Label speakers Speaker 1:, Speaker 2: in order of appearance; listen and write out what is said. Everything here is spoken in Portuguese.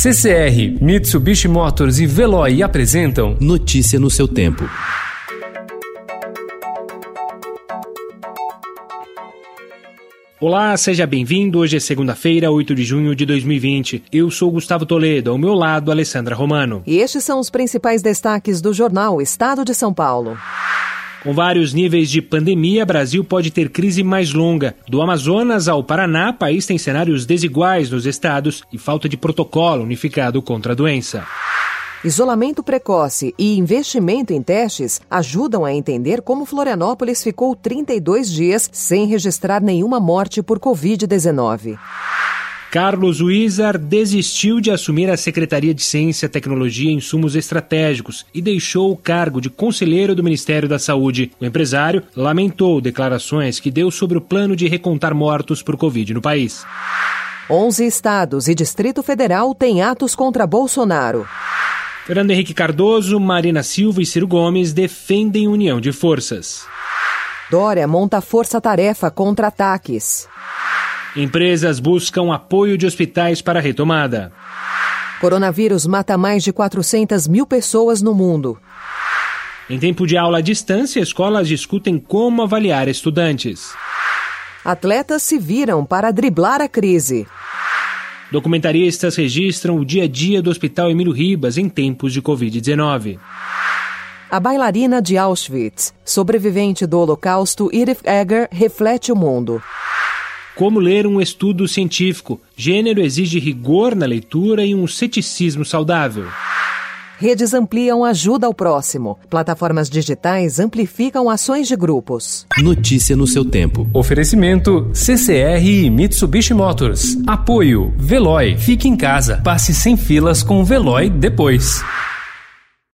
Speaker 1: CCR, Mitsubishi Motors e Veloy apresentam
Speaker 2: Notícia no seu tempo.
Speaker 3: Olá, seja bem-vindo. Hoje é segunda-feira, 8 de junho de 2020. Eu sou Gustavo Toledo, ao meu lado, Alessandra Romano.
Speaker 4: E estes são os principais destaques do jornal Estado de São Paulo.
Speaker 3: Com vários níveis de pandemia, Brasil pode ter crise mais longa. Do Amazonas ao Paraná, país tem cenários desiguais nos estados e falta de protocolo unificado contra a doença.
Speaker 4: Isolamento precoce e investimento em testes ajudam a entender como Florianópolis ficou 32 dias sem registrar nenhuma morte por Covid-19.
Speaker 3: Carlos Wizard desistiu de assumir a Secretaria de Ciência, Tecnologia e Insumos Estratégicos e deixou o cargo de conselheiro do Ministério da Saúde. O empresário lamentou declarações que deu sobre o plano de recontar mortos por Covid no país.
Speaker 4: 11 estados e Distrito Federal têm atos contra Bolsonaro.
Speaker 3: Fernando Henrique Cardoso, Marina Silva e Ciro Gomes defendem união de forças.
Speaker 4: Dória monta força-tarefa contra ataques.
Speaker 3: Empresas buscam apoio de hospitais para a retomada.
Speaker 4: Coronavírus mata mais de 400 mil pessoas no mundo.
Speaker 3: Em tempo de aula à distância, escolas discutem como avaliar estudantes.
Speaker 4: Atletas se viram para driblar a crise.
Speaker 3: Documentaristas registram o dia a dia do Hospital Emílio Ribas em tempos de Covid-19.
Speaker 4: A bailarina de Auschwitz, sobrevivente do Holocausto, Edith Egger, reflete o mundo.
Speaker 3: Como ler um estudo científico? Gênero exige rigor na leitura e um ceticismo saudável.
Speaker 4: Redes ampliam ajuda ao próximo. Plataformas digitais amplificam ações de grupos.
Speaker 2: Notícia no seu tempo.
Speaker 1: Oferecimento CCR e Mitsubishi Motors. Apoio Veloy. Fique em casa. Passe sem filas com o Veloy depois.